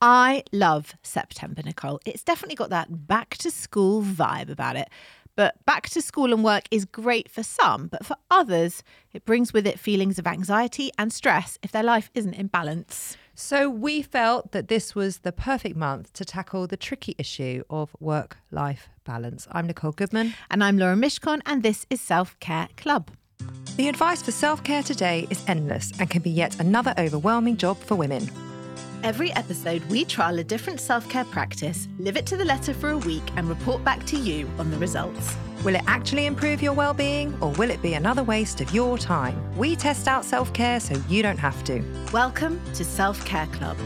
I love September, Nicole. It's definitely got that back to school vibe about it. But back to school and work is great for some, but for others, it brings with it feelings of anxiety and stress if their life isn't in balance. So we felt that this was the perfect month to tackle the tricky issue of work life balance. I'm Nicole Goodman. And I'm Lauren Mishcon, and this is Self Care Club. The advice for self care today is endless and can be yet another overwhelming job for women. Every episode, we trial a different self care practice, live it to the letter for a week, and report back to you on the results. Will it actually improve your well-being or will it be another waste of your time? We test out self-care so you don't have to. Welcome to Self Care Club.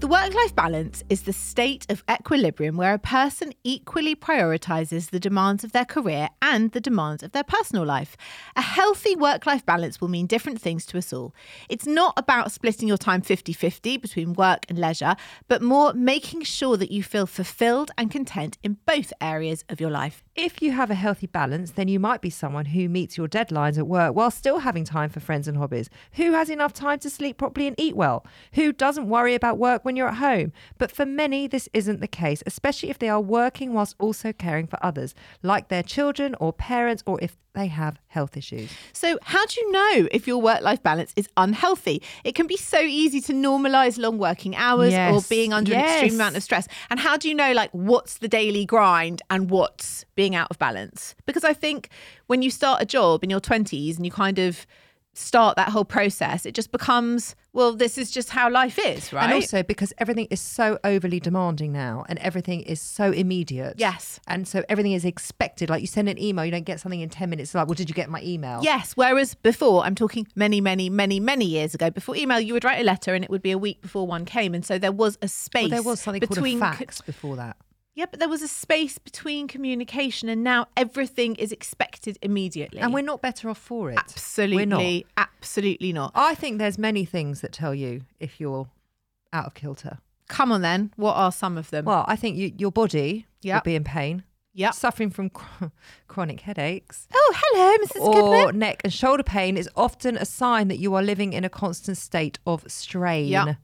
The work life balance is the state of equilibrium where a person equally prioritizes the demands of their career and the demands of their personal life. A healthy work life balance will mean different things to us all. It's not about splitting your time 50 50 between work and leisure, but more making sure that you feel fulfilled and content in both areas of your life. If you have a healthy balance, then you might be someone who meets your deadlines at work while still having time for friends and hobbies, who has enough time to sleep properly and eat well, who doesn't worry about work when you're at home. But for many, this isn't the case, especially if they are working whilst also caring for others, like their children or parents, or if they have health issues. So, how do you know if your work life balance is unhealthy? It can be so easy to normalize long working hours Yes. or being under an extreme amount of stress. And how do you know, like, what's the daily grind and what's being out of balance? Because I think when you start a job in your 20s and you kind of start that whole process, it just becomes, well, this is just how life is, right? And also because everything is so overly demanding now and everything is so immediate. Yes. And so everything is expected. Like you send an email, you don't get something in 10 minutes. It's like, well, did you get my email? Yes. Whereas before, I'm talking many, many, many, many years ago, before email, you would write a letter and it would be a week before one came. And so there was a space Well, there was something between called a fax before that. Yeah, but there was a space between communication and now everything is expected immediately. And we're not better off for it. absolutely, We're not. absolutely not. I think there's many things that tell you if you're out of kilter. Come on then. What are some of them? Well, I think you, your body Yep. will be in pain, yep. suffering from chro- chronic headaches. Oh, hello, Mrs. Or Goodman. neck and shoulder pain is often a sign that you are living in a constant state of strain. Yep.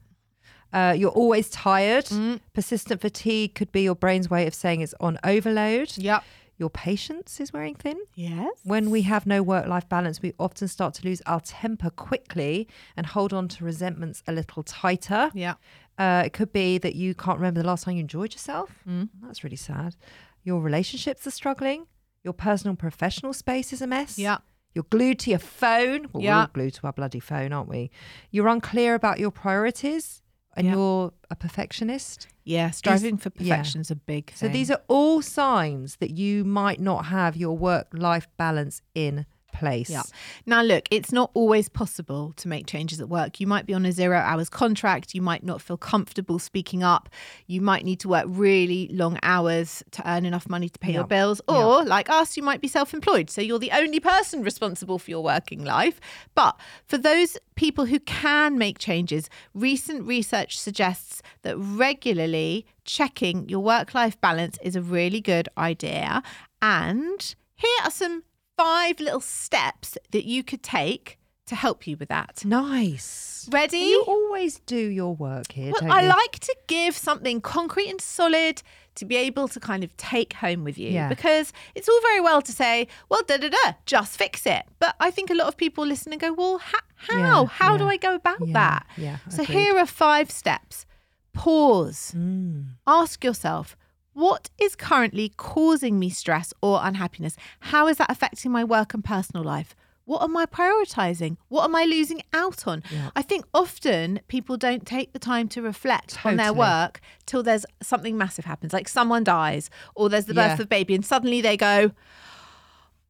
Uh, you're always tired. Mm. Persistent fatigue could be your brain's way of saying it's on overload. Yep. Your patience is wearing thin. Yes. When we have no work life balance, we often start to lose our temper quickly and hold on to resentments a little tighter. Yeah. Uh, it could be that you can't remember the last time you enjoyed yourself. Mm. That's really sad. Your relationships are struggling. Your personal and professional space is a mess. Yeah. You're glued to your phone. Well, we're Yeah. all glued to our bloody phone, aren't we? You're unclear about your priorities and Yeah. you're a perfectionist. Yeah. Striving for yeah. perfection is a big thing. So these are all signs that you might not have your work life balance in place. Yeah. Now, look, it's not always possible to make changes at work. You might be on a zero hours contract. You might not feel comfortable speaking up. You might need to work really long hours to earn enough money to pay your bills. Or, like us, you might be self employed. So you're the only person responsible for your working life. But for those people who can make changes, recent research suggests that regularly checking your work life balance is a really good idea. And here are some five little steps that you could take to help you with that. Nice. Ready? You always do your work here, Well, I you? like to give something concrete and solid to be able to kind of take home with you Yeah. because it's all very well to say, well, da da da, just fix it. But I think a lot of people listen and go, well, ha- how? Yeah, how do. I go about Yeah, that? yeah, So agreed. here are five steps. Pause. Mm. Ask yourself, what is currently causing me stress or unhappiness? How is that affecting my work and personal life? What am I prioritizing? What am I losing out on? Yeah. I think often people don't take the time to reflect on their work till there's something massive happens, like someone dies or there's the birth Yeah. of a baby, and suddenly they go,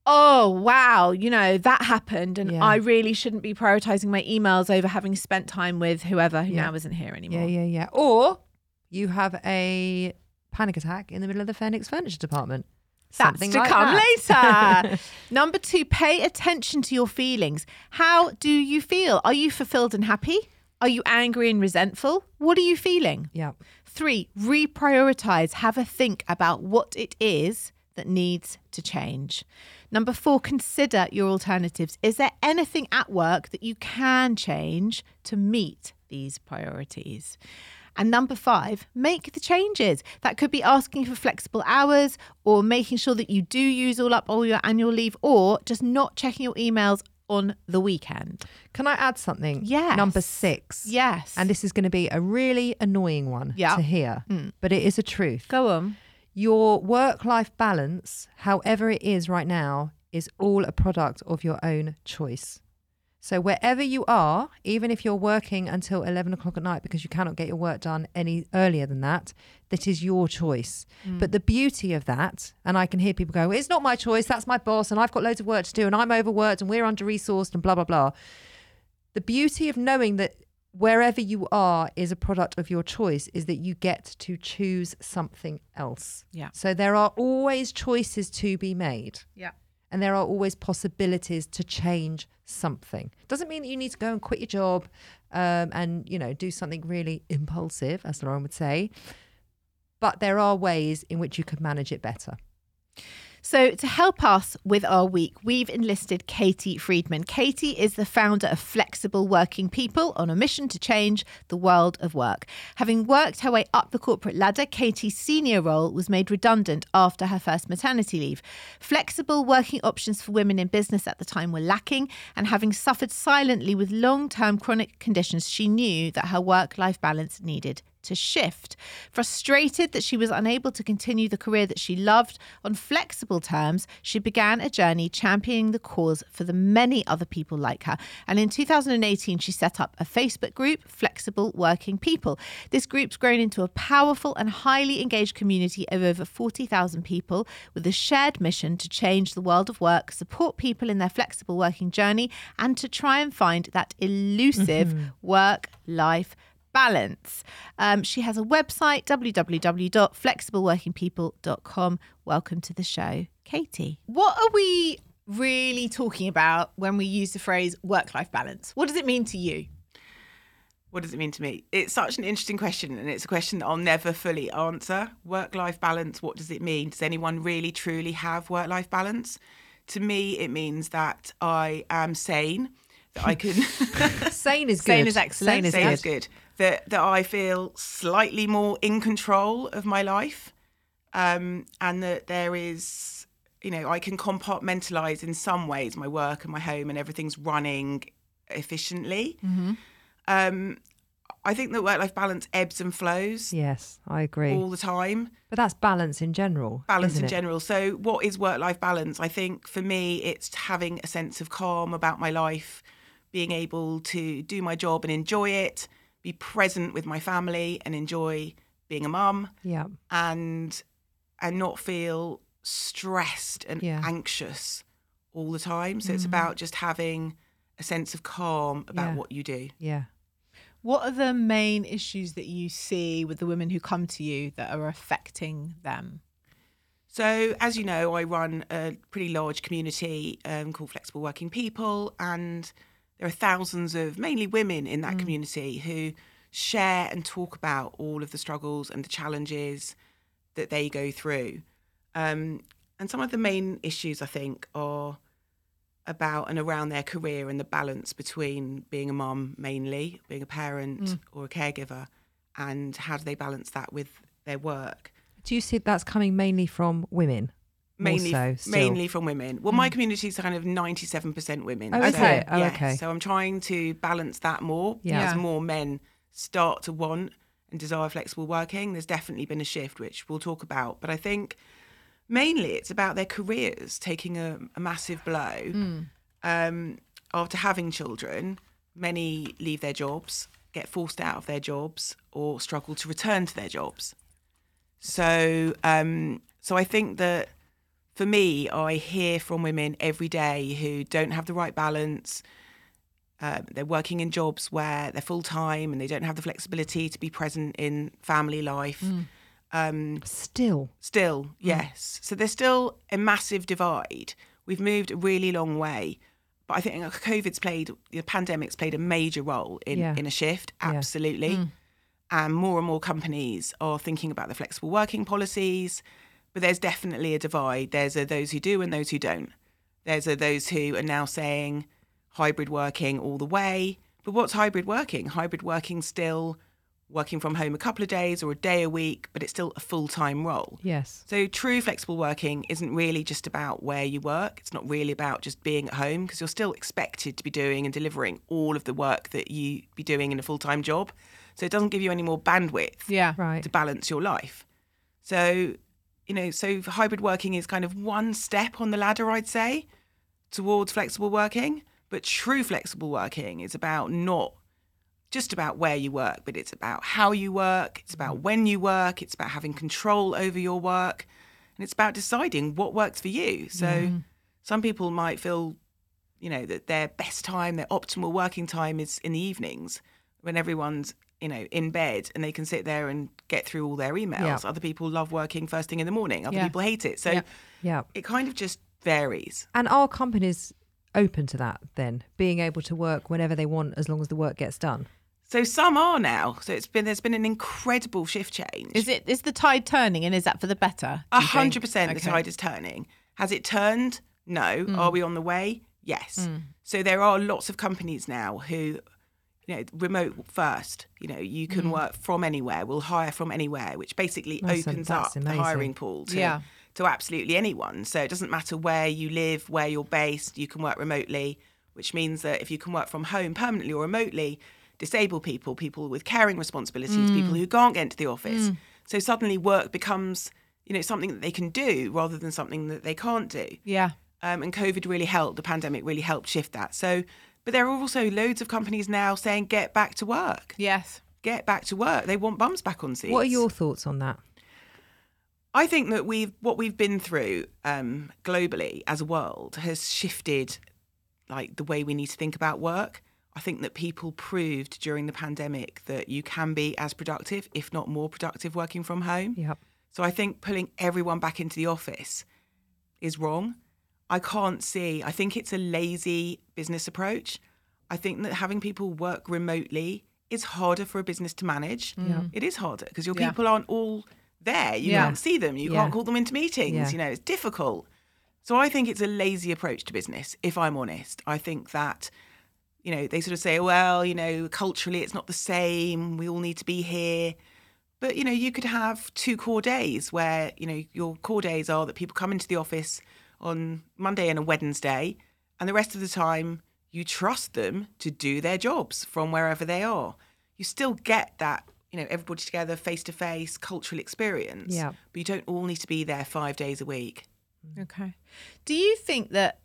Oh, wow, you know, that happened. And Yeah. I really shouldn't be prioritizing my emails over having spent time with whoever who Yeah. now isn't here anymore. Yeah, yeah, yeah. Or you have a panic attack in the middle of the Phoenix Furniture Department. That's Something to like come that. later. Number two, pay attention to your feelings. How do you feel? Are you fulfilled and happy? Are you angry and resentful? What are you feeling? yeah. Three, reprioritize. Have a think about what it is that needs to change. Number four, consider your alternatives. Is there anything at work that you can change to meet these priorities? And number five, make the changes. That could be asking for flexible hours or making sure that you do use all up all your annual leave or just not checking your emails on the weekend. Can I add something? Yes. Number six. Yes. And this is going to be a really annoying one Yeah. to hear, mm. but it is a truth. go on. Your work life balance, however it is right now, is all a product of your own choice. So, wherever you are, even if you're working until 11 o'clock at night because you cannot get your work done any earlier than that, that is your choice. Mm. But the beauty of that, and I can hear people go, it's not my choice, that's my boss, and I've got loads of work to do, and I'm overworked, and we're under resourced, and blah, blah, blah. The beauty of knowing that wherever you are is a product of your choice is that you get to choose something else. Yeah. So there are always choices to be made Yeah. And there are always possibilities to change something. Doesn't mean that you need to go and quit your job um, and you know do something really impulsive, as Lauren would say. But there are ways in which you could manage it better. So, to help us with our week, we've enlisted Katy Fridman. Katy is the founder of Flexible Working People on a mission to change the world of work. Having worked her way up the corporate ladder, Katie's senior role was made redundant after her first maternity leave. Flexible working options for women in business at the time were lacking, and having suffered silently with long term chronic conditions, she knew that her work life balance needed to shift. Frustrated that she was unable to continue the career that she loved on flexible terms, she began a journey championing the cause for the many other people like her. And in 2018, she set up a Facebook group, Flexible Working People. This group's grown into a powerful and highly engaged community of over 40,000 people with a shared mission to change the world of work, support people in their flexible working journey, and to try and find that elusive mm-hmm. work life balance. Um, she has a website, www.flexibleworkingpeople.com. Welcome to the show, Katy. What are we really talking about when we use the phrase work life balance? What does it mean to you? What does it mean to me? It's such an interesting question, and it's a question that I'll never fully answer. Work life balance, what does it mean? Does anyone really truly have work life balance? To me, it means that I am sane, that I can. Sane is good. Sane is excellent. Sane is Sane good. is good. That, that I feel slightly more in control of my life, um, and that there is, you know, I can compartmentalize in some ways my work and my home, and everything's running efficiently. Um, I think that work life balance ebbs and flows Yes, I agree. all the time. But that's balance in general. Balance in it? general. So, what is work life balance? I think for me, it's having a sense of calm about my life, being able to do my job and enjoy it, be present with my family and enjoy being a mum, Yeah. and and not feel stressed and Yeah. anxious all the time. So, it's about just having a sense of calm about Yeah. what you do. Yeah. What are the main issues that you see with the women who come to you that are affecting them? So, as you know, I run a pretty large community um, called Flexible Working People, and there are thousands of mainly women in that community who share and talk about all of the struggles and the challenges that they go through. Um, and some of the main issues, I think, are about and around their career and the balance between being a mum mainly, being a parent Mm. or a caregiver, and how do they balance that with their work. Do you see that's coming mainly from women? Mainly, so, mainly from women. Well, my community is kind of ninety-seven percent women. Oh, is so. Oh, yeah, okay. So I'm trying to balance that more Yeah. as more men start to want and desire flexible working. There's definitely been a shift, which we'll talk about. But I think mainly it's about their careers taking a, a massive blow um, after having children. Many leave their jobs, get forced out of their jobs, or struggle to return to their jobs. So, um, so I think that for me, I hear from women every day who don't have the right balance. Uh, they're working in jobs where they're full time and they don't have the flexibility to be present in family life. Um, Still. Still, yes. So there's still a massive divide. We've moved a really long way. But I think COVID's played, the pandemic's played a major role in, Yeah. in a shift, Yeah. absolutely. And more and more companies are thinking about the flexible working policies. But there's definitely a divide. There's a those who do and those who don't. There's a those who are now saying hybrid working all the way. But what's hybrid working? Hybrid working still working from home a couple of days or a day a week, but it's still a full time role. Yes. So true flexible working isn't really just about where you work. It's not really about just being at home because you're still expected to be doing and delivering all of the work that you be doing in a full-time job. So it doesn't give you any more bandwidth Yeah. Right. to balance your life. So, you know, so hybrid working is kind of one step on the ladder, I'd say, towards flexible working. But true flexible working is about not just about where you work, but it's about how you work, it's about mm-hmm. when you work, it's about having control over your work, and it's about deciding what works for you. So mm-hmm. some people might feel, you know, that their best time, their optimal working time is in the evenings when everyone's, you know, in bed and they can sit there and get through all their emails. Yeah. Other people love working first thing in the morning. Other Yeah. people hate it. So Yeah. Yeah. it kind of just varies. And are companies open to that then, being able to work whenever they want as long as the work gets done? So some are now. So it's been there's been an incredible shift change. Is it is the tide turning and is that for the better? A hundred percent, the tide is turning. Has it turned? No. Mm. Are we on the way? Yes. So there are lots of companies now who, you know, remote first. You know, you Mm. can work from anywhere. We'll hire from anywhere, which basically That's- opens that's up the hiring pool to Yeah. to absolutely anyone. So it doesn't matter where you live, where you're based. You can work remotely, which means that if you can work from home permanently or remotely, disabled people, people with caring responsibilities, people Mm. who can't get into the office. So suddenly work becomes, you know, something that they can do rather than something that they can't do. Yeah. Um, and COVID really helped. The pandemic really helped shift that. So, but there are also loads of companies now saying, "Get back to work. Yes. Get back to work." They want bums back on seats. What are your thoughts on that? I think that we've what we've been through um, globally as a world has shifted, like the way we need to think about work. I think that people proved during the pandemic that you can be as productive, if not more productive, working from home. Yep. So I think pulling everyone back into the office is wrong. I can't see. I think it's a lazy business approach. I think that having people work remotely is harder for a business to manage. Mm. It is harder because your Yeah. people aren't all there. You Yeah. can't see them. You Yeah. can't call them into meetings. Yeah. You know, it's difficult. So I think it's a lazy approach to business, if I'm honest. I think that, you know, they sort of say, well, you know, culturally it's not the same. We all need to be here. But, you know, you could have two core days where, you know, your core days are that people come into the office on Monday and a Wednesday, and the rest of the time you trust them to do their jobs from wherever they are. You still get that, you know, everybody together, face to face, cultural experience. Yeah. But you don't all need to be there five days a week. Mm. Okay. Do you think that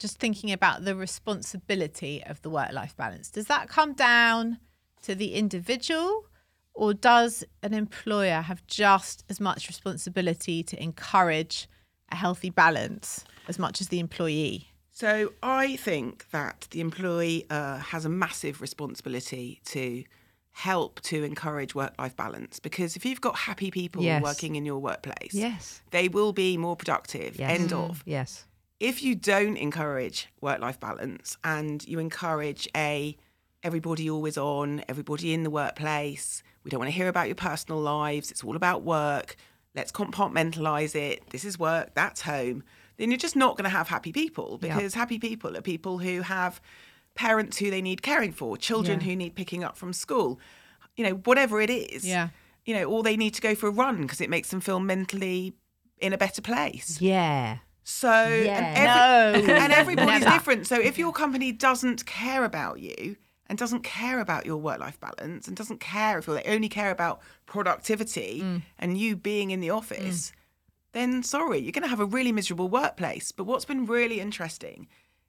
just thinking about the responsibility of the work life balance, does that come down to the individual or does an employer have just as much responsibility to encourage a healthy balance as much as the employee? So I think that the employee uh, has a massive responsibility to help to encourage work-life balance because if you've got happy people Yes. working in your workplace, Yes. they will be more productive. Yes. End of. Yes. If you don't encourage work-life balance and you encourage a everybody always on, everybody in the workplace, we don't want to hear about your personal lives. It's all about work. Let's compartmentalize it. This is work, that's home. then you're just not going to have happy people because happy people are people who have parents who they need caring for, children Yeah. who need picking up from school, you know, whatever it is. Yeah. You know, or they need to go for a run because it makes them feel mentally in a better place. Yeah. So Yeah. and, every, No. and everybody's different. So if your company doesn't care about you and doesn't care about your work life balance and doesn't care if they only care about productivity Mm. and you being in the office, then sorry, you're going to have a really miserable workplace. But what's been really interesting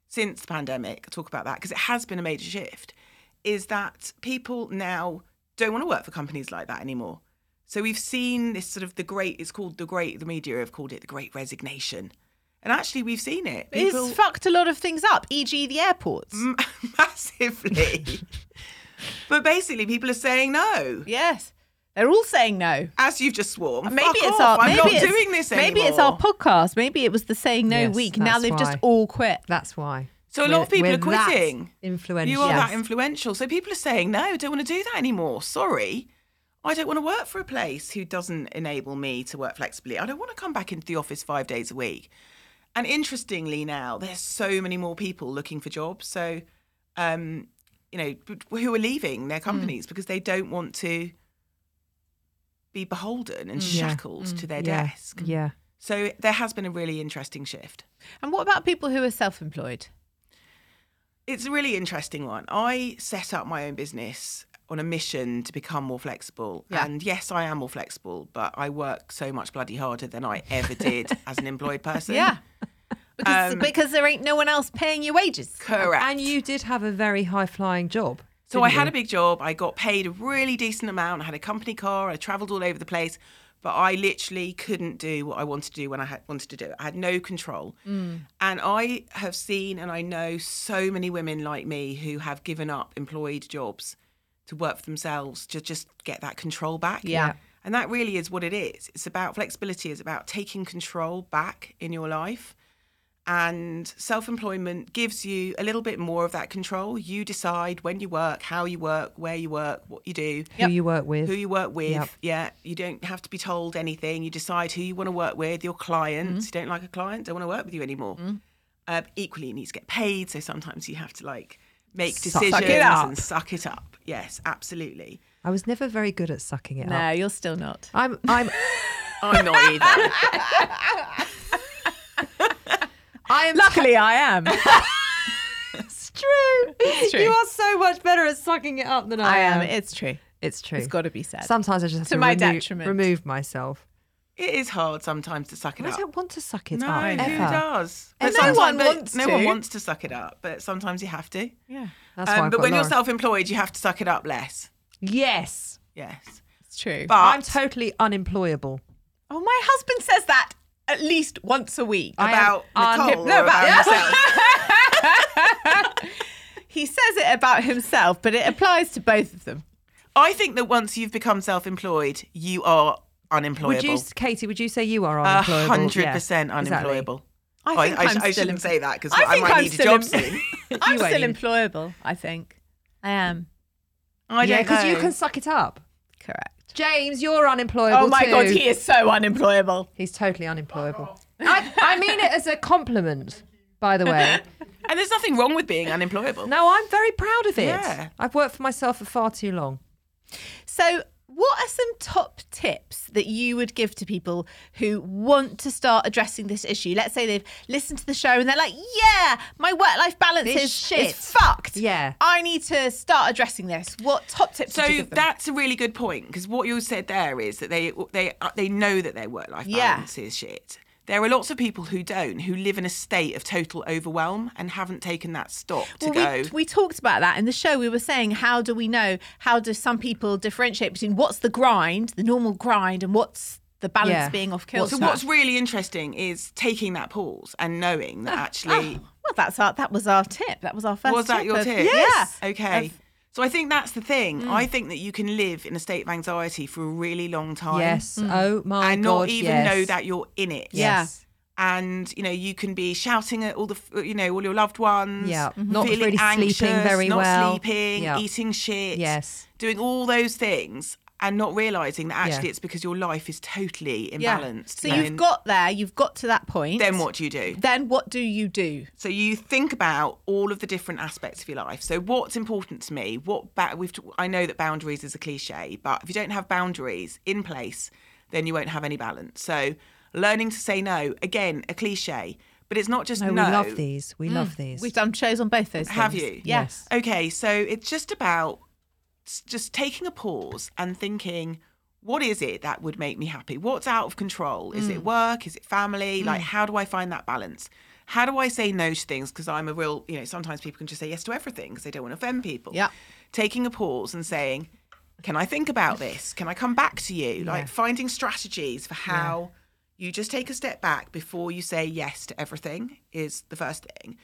since the pandemic, I'll talk about that because it has been a major shift, is that people now don't want to work for companies like that anymore. So we've seen this sort of the great, it's called the great, the media have called it the great resignation. And actually, we've seen it. People It's fucked a lot of things up, e.g., the airports. Massively. but basically, people are saying no. Yes. They're all saying no. As you've just sworn, Maybe fuck it's off, our I'm not it's, doing this anymore. Maybe it's our podcast. Maybe it was the saying no Yes, week. Now they've just all quit. That's why. So a lot of people We're are quitting. That influential. You are Yes. that influential. So people are saying, no, I don't want to do that anymore. Sorry. I don't want to work for a place who doesn't enable me to work flexibly. I don't want to come back into the office five days a week. And interestingly, now there's so many more people looking for jobs. So, um, you know, who are leaving their hmm. companies because they don't want to be beholden and hmm. shackled hmm. to their yeah. desk. Yeah. So there has been a really interesting shift. And what about people who are self-employed? It's a really interesting one. I set up my own business on a mission to become more flexible. Yeah. And yes, I am more flexible, but I work so much bloody harder than I ever did as an employed person. Yeah. Because, Um, because there ain't no one else paying you wages. Correct. And you did have a very high flying job. So didn't I had a big job. I got paid a really decent amount. I had a company car. I travelled all over the place, but I literally couldn't do what I wanted to do when I had, wanted to do it. I had no control. And I have seen and I know so many women like me who have given up employed jobs to work for themselves to just get that control back. Yeah. And that really is what it is. It's about flexibility. It's about taking control back in your life. And self employment gives you a little bit more of that control. You decide when you work, how you work, where you work, what you do, Who you work with. who you work with. Yep. Yeah. You don't have to be told anything. You decide who you want to work with, your clients. Mm-hmm. You don't like a client, don't want to work with you anymore. Uh, equally, you need to get paid. So sometimes you have to like make Suck it decisions up. and suck it up. Yes, absolutely. I was never very good at sucking it No, up. you're still not. I'm I'm I'm not either. I am Luckily, I am. It's true. It's true. You are so much better at sucking it up than I, I am. It's true. It's true. It's got to be said. Sometimes I just have To to, my remo- detriment. remove myself. it is hard sometimes to suck it I up. I don't want to suck it No, up who ever. does? And But no one wants No one to. wants to suck it up, but sometimes you have to. yeah, That's why Um, I've but got when you're self-employed, you have to suck it up less. yes, Yes, it's true. but I'm totally unemployable. oh, my husband says that at least once a week. I am about Nicole unhip- or no, about- about yourself. He says it about himself, but it applies to both of them. I think that once you've become self-employed, you are unemployable. Would you, Katy? Would you say you are A unemployable? hundred Yeah, percent unemployable. I I, think I, I'm I still shouldn't em- say that because I I, might I'm need a job em- soon. I'm You won't still employable. I think I am. I yeah, don't because you can suck it up. Correct. James, you're unemployable Oh my too. god, he is so unemployable. He's totally unemployable. I, I mean it as a compliment, by the way. And there's nothing wrong with being unemployable. No, I'm very proud of it. Yeah. I've worked for myself for far too long. So, what are some top tips that you would give to people who want to start addressing this issue? Let's say they've listened to the show and they're like, "Yeah, my work-life balance This is shit." is fucked. Yeah. I need to start addressing this." What top tips? would you So give them? that's a really good point because what you said there is that they they uh, they know that their work life Yeah. balance is shit. There are lots of people who don't, who live in a state of total overwhelm and haven't taken that stop to Well, go. we, we talked about that in the show. We were saying, how do we know? How do some people differentiate between what's the grind, the normal grind, and what's the balance Yeah. being off kilter? so what's really interesting is taking that pause and knowing that ah, actually Oh, well, that's our that was our tip. That was our first. was that your of- tip? Yes. Okay. Of- so I think that's the thing. Mm. I think that you can live in a state of anxiety for a really long time. Yes. Oh my and god. not even yes. know that you're in it. Yeah. Yes. and you know you can be shouting at all the you know all your loved ones Yeah. Mm-hmm. Not feeling really sleeping anxious, very not well. sleeping Yeah. eating shit Yes. Doing all those things and not realizing that actually Yeah. it's because your life is totally imbalanced. Yeah. imbalanced. So And you've got there, you've got to that point. then what do you do? Then what do you do? So you think about all of the different aspects of your life. So what's important to me? What ba- we've t- I know that boundaries is a cliche, but if you don't have boundaries in place, then you won't have any balance. So learning to say no, again, a cliche, but it's not just oh, No, no. we love these. We love mm. these. We've done shows on both those. Have things. you? Yes. Okay, so it's just about s- just taking a pause and thinking, what is it that would make me happy? What's out of control? Is Mm. it work? Is it family? Like, how do I find that balance? How do I say no to things? Because I'm a real, you know, sometimes people can just say yes to everything because they don't want to offend people. Yeah. Taking a pause and saying, can I think about this? Can I come back to you? Like finding strategies for how you just take a step back before you say yes to everything is the first thing.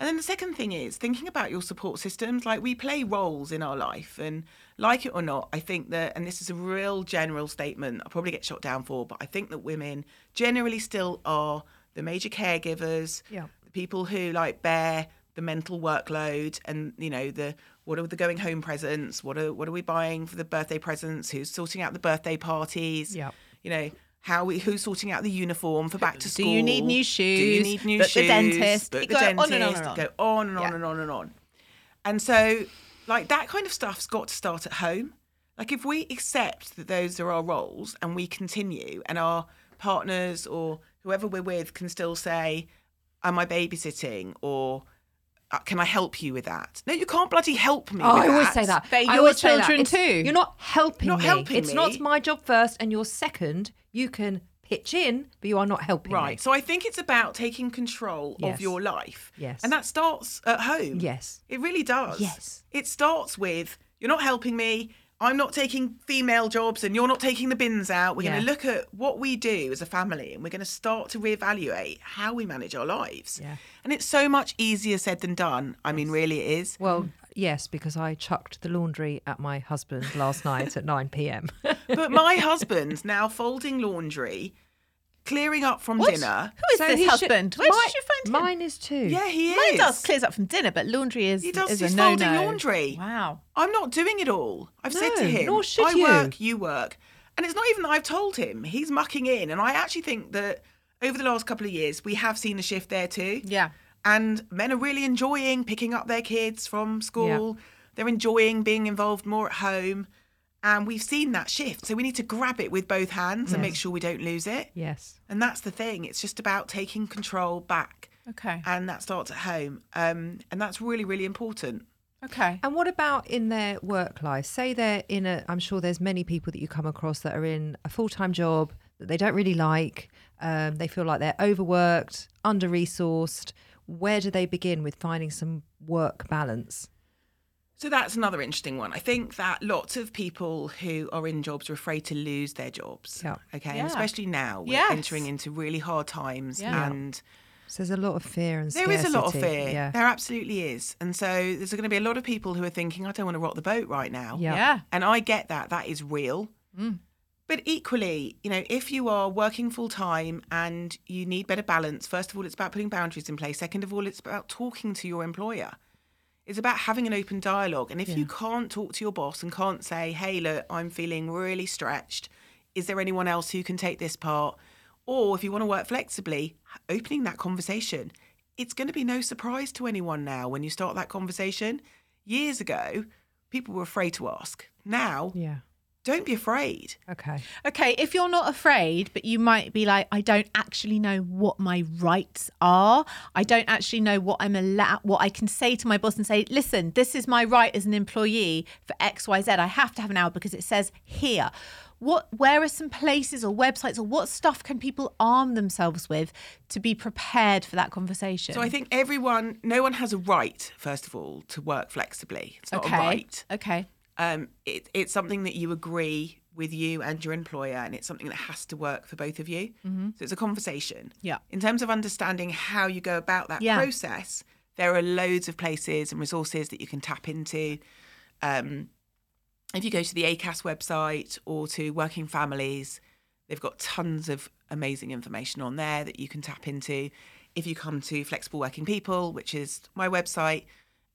And then the second thing is thinking about your support systems. Like we play roles in our life, and like it or not, I think that, and this is a real general statement, I'll probably get shot down for, but I think that women generally still are the major caregivers, Yeah. the people who like bear the mental workload, and you know the what are the going home presents, what are what are we buying for the birthday presents, who's sorting out the birthday parties, Yeah. you know. How we, who's sorting out the uniform for back to school. Do you need new shoes? Do you need new Book the dentist. You the go on dentist. and on and on. Go on and on Yeah. and on and on. And so, like that kind of stuff's got to start at home. Like if we accept that those are our roles and we continue, and our partners or whoever we're with can still say, "Am I babysitting?" or Uh, "Can I help you with that?" No, you can't bloody help me. Oh, with I always that. say that. They're I your always say that. children too. You're not helping Not me. helping it's me. not my job first and you're second. You can pitch in, but you are not helping me. Right. me. So I think it's about taking control Yes. of your life. Yes. And that starts at home. Yes. It really does. Yes. It starts with you're not helping me. I'm not taking female jobs and you're not taking the bins out. We're going to look at what we do as a family and we're going to start to reevaluate how we manage our lives. Yeah. And it's so much easier said than done. I mean, really it is. Well, yes, because I chucked the laundry at my husband last night at 9 p.m. But my husband's now folding laundry, clearing up from dinner. Who is So this he should- husband? Where Mi- did you find him? Mine is too. Yeah, he is. Mine does clears up from dinner, but laundry is He does. is He's a no folding no. laundry. Wow. I'm not doing it all. I've said to him, nor should I you. work, you work. And it's not even that I've told him. He's mucking in. And I actually think that over the last couple of years, we have seen a shift there too. Yeah. And men are really enjoying picking up their kids from school. They're enjoying being involved more at home. And we've seen that shift. So we need to grab it with both hands and make sure we don't lose it. Yes. And that's the thing. It's just about taking control back. Okay. And that starts at home. Um, and that's really, really important. Okay. And what about in their work life? Say they're in a, I'm sure there's many people that you come across that are in a full time job that they don't really like. Um, they feel like they're overworked, under resourced. Where do they begin with finding some work balance? So that's another interesting one. I think that lots of people who are in jobs are afraid to lose their jobs. Yeah. Okay. Yeah. And especially now, we're Yes. entering into really hard times. Yeah. And So there's a lot of fear and scarcity. there is a lot of fear. Yeah. There absolutely is. And so there's going to be a lot of people who are thinking, I don't want to rock the boat right now. Yeah. Yeah. And I get that. That is real. Mm. But equally, you know, if you are working full time and you need better balance, first of all, it's about putting boundaries in place. Second of all, it's about talking to your employer. It's about having an open dialogue. And if you can't talk to your boss and can't say, hey, look, I'm feeling really stretched, is there anyone else who can take this part? Or if you want to work flexibly, opening that conversation. It's going to be no surprise to anyone now when you start that conversation. Years ago, people were afraid to ask. Now, Yeah. Don't be afraid. Okay. Okay, if you're not afraid, but you might be like, I don't actually know what my rights are. I don't actually know what I'm allowed, what I can say to my boss and say, listen, this is my right as an employee for X, Y, Z. I have to have an hour because it says here. What, where are some places or websites or what stuff can people arm themselves with to be prepared for that conversation? So I think everyone, no one has a right, first of all, to work flexibly. It's not okay, a right. okay, Um, it, it's something that you agree with you and your employer, and it's something that has to work for both of you. So it's a conversation. Yeah. In terms of understanding how you go about that Yeah. process, there are loads of places and resources that you can tap into. Um, if you go to the ACAS website or to Working Families, they've got tons of amazing information on there that you can tap into. If you come to Flexible Working People, which is my website,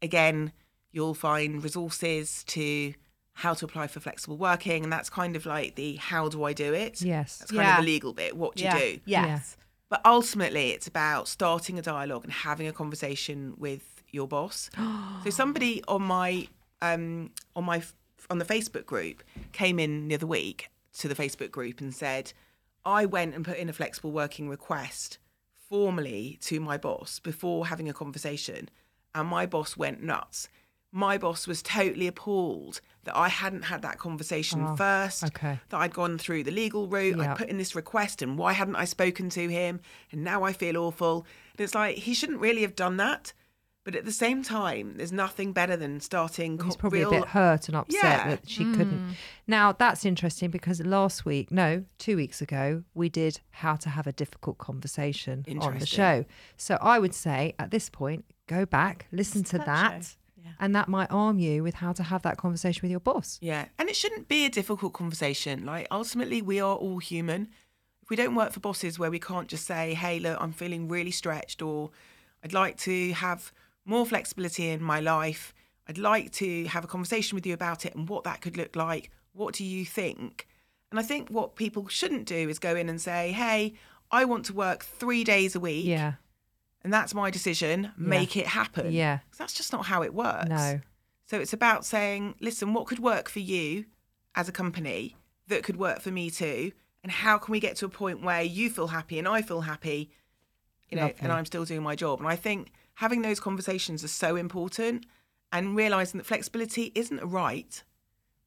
again, you'll find resources to how to apply for flexible working, and that's kind of like the how do I do it? Yes. That's kind Yeah. of the legal bit. What do yeah. you do? Yes. But ultimately, it's about starting a dialogue and having a conversation with your boss. so somebody on my um, on my on the Facebook group came in the other week to the Facebook group and said, I went and put in a flexible working request formally to my boss before having a conversation, and my boss went nuts. My boss was totally appalled that I hadn't had that conversation oh, first okay. that I'd gone through the legal route, Yeah. I'd put in this request, and why hadn't I spoken to him? And now I feel awful. And it's like, he shouldn't really have done that. But at the same time, there's nothing better than starting He's probably real. a bit hurt and upset Yeah. that she couldn't. Mm. Now that's interesting because last week, no, two weeks ago, we did how to have a difficult conversation on the show. So I would say at this point, go back, listen to that that, show. Yeah. And that might arm you with how to have that conversation with your boss. Yeah. And it shouldn't be a difficult conversation. Like, ultimately, we are all human. If we don't work for bosses where we can't just say, hey, look, I'm feeling really stretched, or I'd like to have more flexibility in my life. I'd like to have a conversation with you about it and what that could look like. What do you think? And I think what people shouldn't do is go in and say, hey, I want to work three days a week. Yeah. And that's my decision. Make it happen. Yeah. That's just not how it works. No. So it's about saying, listen, what could work for you as a company that could work for me too? And how can we get to a point where you feel happy and I feel happy, you know, Lovely. and I'm still doing my job? And I think having those conversations are so important and realizing that flexibility isn't a right,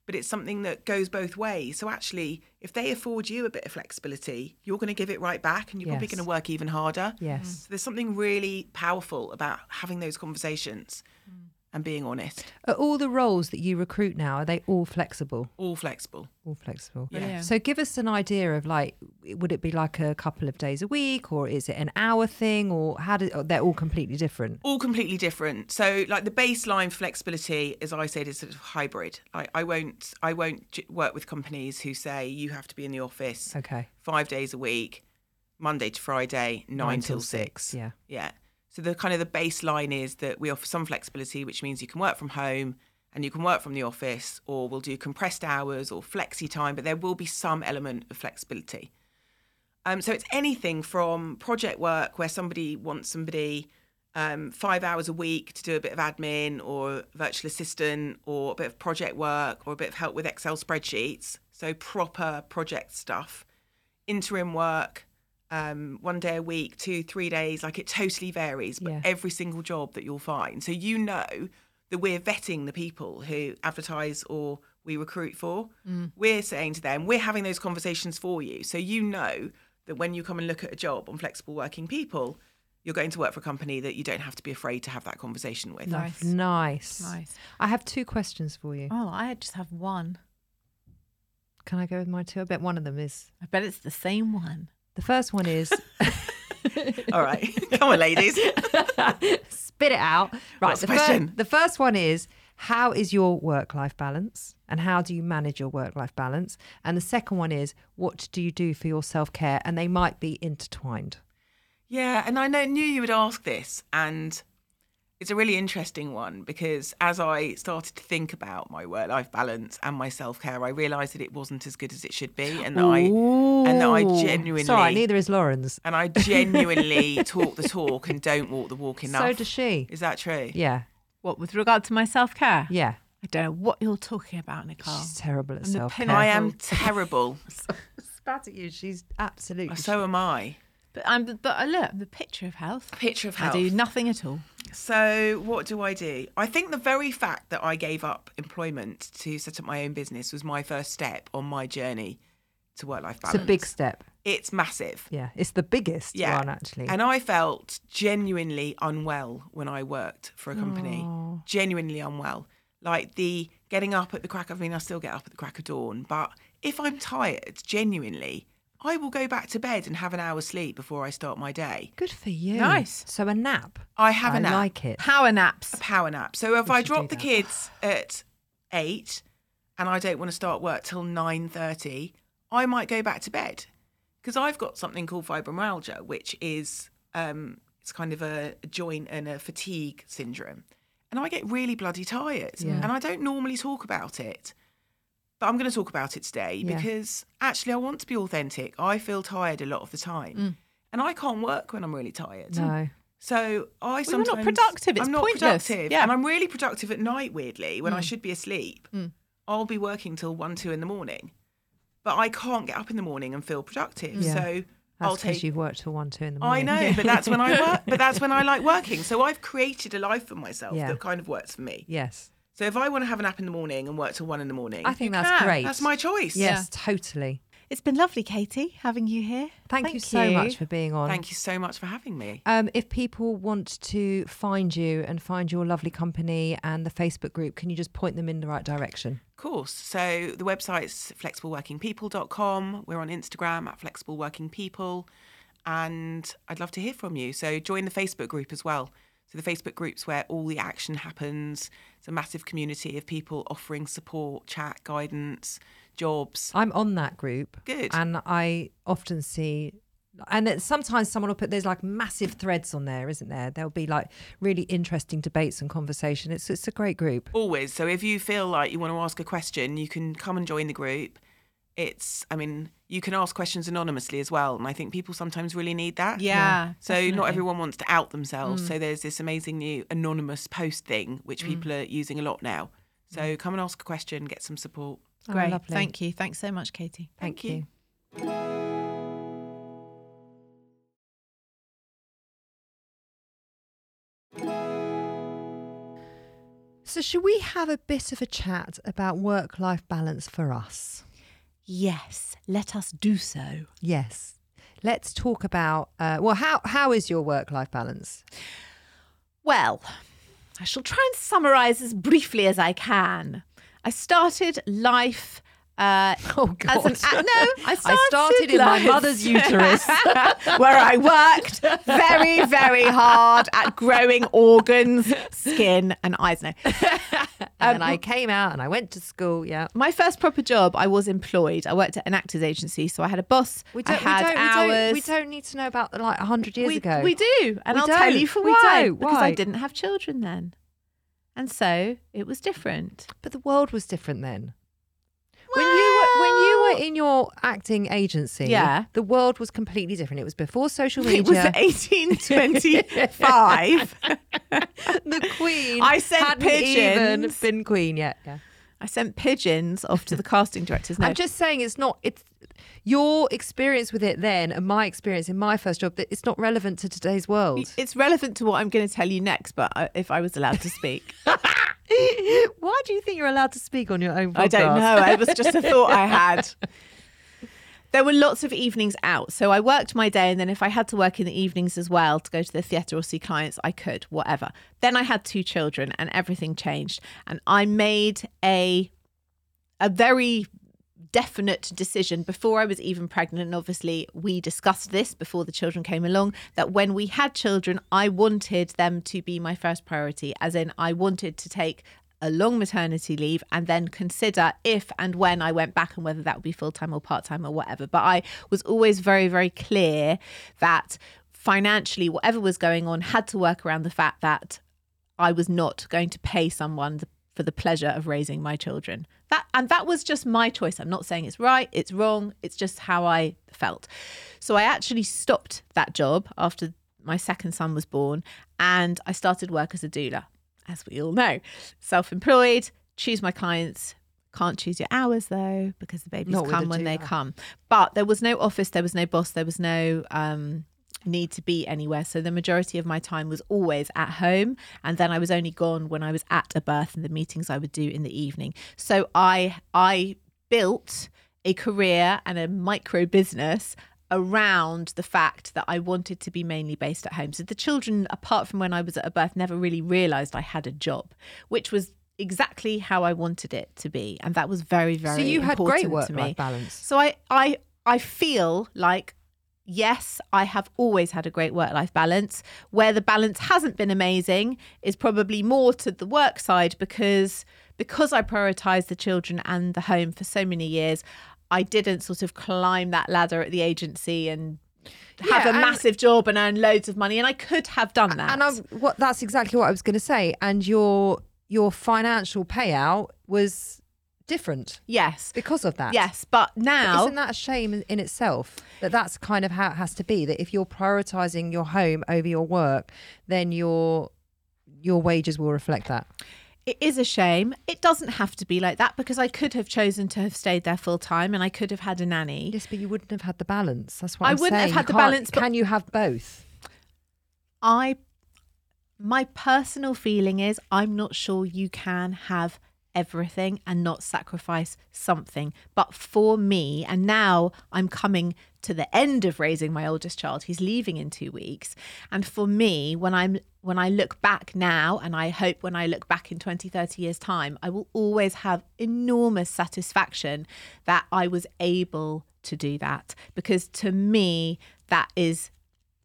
but it's something that goes both ways. So actually, if they afford you a bit of flexibility, you're going to give it right back and you're probably going to work even harder. Yes. So there's something really powerful about having those conversations mm. And being honest. Are all the roles that you recruit now are they all flexible? All flexible. All flexible. Yeah. Brilliant. So give us an idea of like, would it be like a couple of days a week, or is it an hour thing, or how do oh, they're all completely different? All completely different. So like the baseline flexibility, as I said, is sort of hybrid. Like I won't I won't work with companies who say you have to be in the office Okay. five days a week, Monday to Friday, nine, till six. Yeah. Yeah. So the kind of the baseline is that we offer some flexibility, which means you can work from home and you can work from the office, or we'll do compressed hours or flexi time, but there will be some element of flexibility. Um, so it's anything from project work where somebody wants somebody um, five hours a week to do a bit of admin or virtual assistant or a bit of project work or a bit of help with Excel spreadsheets. So proper project stuff, interim work, um, one day a week, two, three days. Like it totally varies, but Yeah. every single job that you'll find. So you know that we're vetting the people who advertise or we recruit for. We're saying to them, we're having those conversations for you. So you know that when you come and look at a job on flexible working people, you're going to work for a company that you don't have to be afraid to have that conversation with. Nice. Nice. Nice. I have two questions for you. Oh, I just have one. Can I go with my two? I bet one of them is. I bet it's the same one. The first one is All right. Come on, ladies. spit it out. Right. The, question? the first one is how is your work life balance and how do you manage your work life balance? And the second one is what do you do for your self care? And they might be intertwined. Yeah, and I know, knew you would ask this, and it's a really interesting one because as I started to think about my work-life balance and my self-care, I realised that it wasn't as good as it should be, and that I and that I genuinely Sorry, neither is Lauren's. and I genuinely talk the talk and don't walk the walk enough. So does she. Is that true? Yeah. What, with regard to my self care? Yeah. I don't know what you're talking about, Nicole. She's terrible at I'm self care. pinnacle. I am terrible. spat at you. She's absolutely. so am I. But I'm but uh, look, I'm the picture of health. Picture of health. I do nothing at all. So, what do I do? I think the very fact that I gave up employment to set up my own business was my first step on my journey to work life balance. it's a big step. It's massive. Yeah. It's the biggest Yeah. one, actually. And I felt genuinely unwell when I worked for a company. Oh. Genuinely unwell. Like the getting up at the crack of, I mean, I still get up at the crack of dawn, but if I'm tired, genuinely, I will go back to bed and have an hour's sleep before I start my day. Good for you. Nice. So a nap. I have a I nap. I like it. Power naps. A power nap. So if We I should drop do the that. kids at eight and I don't want to start work till nine thirty, I might go back to bed because I've got something called fibromyalgia, which is um, it's kind of a, a joint and a fatigue syndrome, and I get really bloody tired, Yeah. and I don't normally talk about it. But I'm going to talk about it today Yeah. because actually I want to be authentic. I feel tired a lot of the time, and I can't work when I'm really tired. No. So I Well, sometimes not productive. It's I'm not pointless. productive, Yeah. and I'm really productive at night. Weirdly, when I should be asleep, Mm. I'll be working till one, two in the morning, but I can't get up in the morning and feel productive. Yeah. So That's I'll take. you've worked till one, two in the morning. I know, but that's when I work. But that's when I like working. So I've created a life for myself Yeah. that kind of works for me. Yes. So if I want to have a nap in the morning and work till one in the morning, I think that's can. great. that's my choice. Yes, totally. It's been lovely, Katy, having you here. Thank, you so much for being on. Thank you so much for having me. Um, if people want to find you and find your lovely company and the Facebook group, can you just point them in the right direction? Of course. So the website's flexibleworkingpeople.com. We're on Instagram at flexibleworkingpeople. And I'd love to hear from you. So join the Facebook group as well. So the Facebook group's where all the action happens. It's a massive community of people offering support, chat, guidance, jobs. I'm on that group. Good. And I often see, and sometimes someone will put, there's like massive threads on there, isn't there? There'll be like really interesting debates and conversation. It's, it's a great group. Always. So if you feel like you want to ask a question, you can come and join the group. It's, I mean, you can ask questions anonymously as well. And I think people sometimes really need that. Yeah, So definitely. not everyone wants to out themselves. So mm. there's this amazing new anonymous post thing, which mm. people are using a lot now. So mm. come and ask a question, get some support. Oh, Great. lovely. Thank you. Thanks so much, Katy. Thank, Thank you. you. So, should we have a bit of a chat about work life balance for us? Yes, let us do so. Yes. Let's talk about, uh, well, how, how is your work life balance? Well, I shall try and summarize as briefly as I can. I started life. Uh, Oh, As an, God. no, I started, started in my mother's uterus. where I worked very, very hard at growing organs, skin, and eyes. No, And then I came out and I went to school. Yeah. my first proper job, I was employed. I worked at an actors agency, so I had a boss. We don't, had we, don't, hours. we, don't, we don't need to know about like 100 years we, ago. we do, and We I'll tell don't. you for We why. don't. Because Why? I didn't have children then, and so it was different. But the world was different then. When you were when you were in your acting agency, Yeah. the world was completely different. It was before social media. It was 1825. the Queen. I sent hadn't even pigeons. been Queen yet. Yeah. I sent pigeons off to the casting directors. No, I'm just saying it's not. It's your experience with it then, and my experience in my first job. That it's not relevant to today's world. it's relevant to what I'm going to tell you next. But I, if I was allowed to speak, Why do you think you're allowed to speak on your own? Podcast? I don't know. It was just a thought I had. There were lots of evenings out. So I worked my day, and then if I had to work in the evenings as well to go to the theatre or see clients, I could, whatever. Then I had two children, and everything changed. And I made a a very definite decision before I was even pregnant. And obviously, we discussed this before the children came along that when we had children, I wanted them to be my first priority, as in, I wanted to take a long maternity leave and then consider if and when I went back and whether that would be full time or part time or whatever. But I was always very, very clear that financially, whatever was going on had to work around the fact that I was not going to pay someone the, for the pleasure of raising my children. That and that was just my choice. I'm not saying it's right, it's wrong. It's just how I felt. So I actually stopped that job after my second son was born and I started work as a doula, as we all know. Self-employed, choose my clients. Can't choose your hours though because the babies Not come when they come. But there was no office, there was no boss, there was no um need to be anywhere. So the majority of my time was always at home. And then I was only gone when I was at a birth and the meetings I would do in the evening. So I I built a career and a micro business around the fact that I wanted to be mainly based at home. So the children, apart from when I was at a birth, never really realized I had a job, which was exactly how I wanted it to be. And that was very, very So you had great to work me. life balance. So I I I feel like yes, I have always had a great work life balance. Where the balance hasn't been amazing is probably more to the work side because because I prioritized the children and the home for so many years, I didn't sort of climb that ladder at the agency and have Yeah, a and- massive job and earn loads of money and I could have done that. And I, what that's exactly what I was going to say. And your your financial payout was different Yes. because of that. Yes, but But now isn't that a shame in- in itself that that's kind of how it has to be? That if you're prioritizing your home over your work, then your your wages will reflect that. It is a shame. It doesn't have to be like that because I could have chosen to have stayed there full time and I could have had a nanny. Yes, but you wouldn't have had the balance. That's what I I'm wouldn't have had the balance, but- Can you have both? I my personal feeling is I'm not sure you can have everything and not sacrifice something. But for me, and now I'm coming to the end of raising my oldest child. He's leaving in 2 weeks. And for me, when I'm when I look back now and I hope when I look back in 20 30 years time, I will always have enormous satisfaction that I was able to do that because to me that is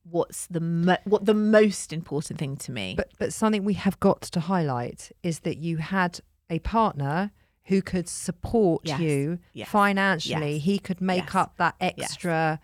what's the mo- what the most important thing to me. But but something we have got to highlight is that you had a partner who could support Yes. you Yes. financially. Yes. He could make up that extra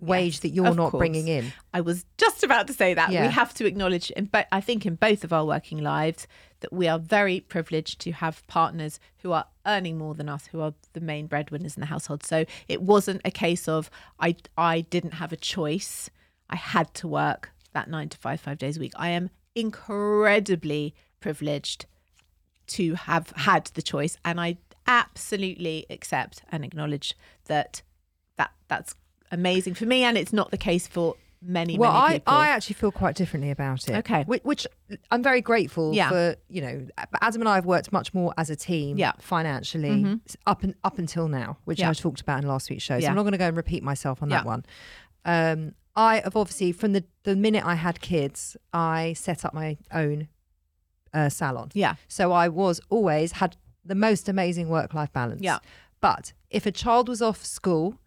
wage that you're of not course. bringing in. I was just about to say that Yeah. we have to acknowledge, in bo- I think, in both of our working lives, that we are very privileged to have partners who are earning more than us, who are the main breadwinners in the household. So it wasn't a case of I I didn't have a choice. I had to work that nine to five, five days a week. I am incredibly privileged to have had the choice, and I absolutely accept and acknowledge that that that's amazing for me, and it's not the case for many well, many I, people. I actually feel quite differently about it. Okay. Which, which I'm very grateful Yeah. for, you know, Adam and I have worked much more as a team Yeah. Mm-hmm. financially up and up until now, which Yeah. I talked about in last week's show. So Yeah. I'm not going to go and repeat myself on that one. Um, I have obviously, from the, the minute I had kids, I set up my own uh, salon. yeah, So I was always had the most amazing work life balance. Yeah. But if a child was off school,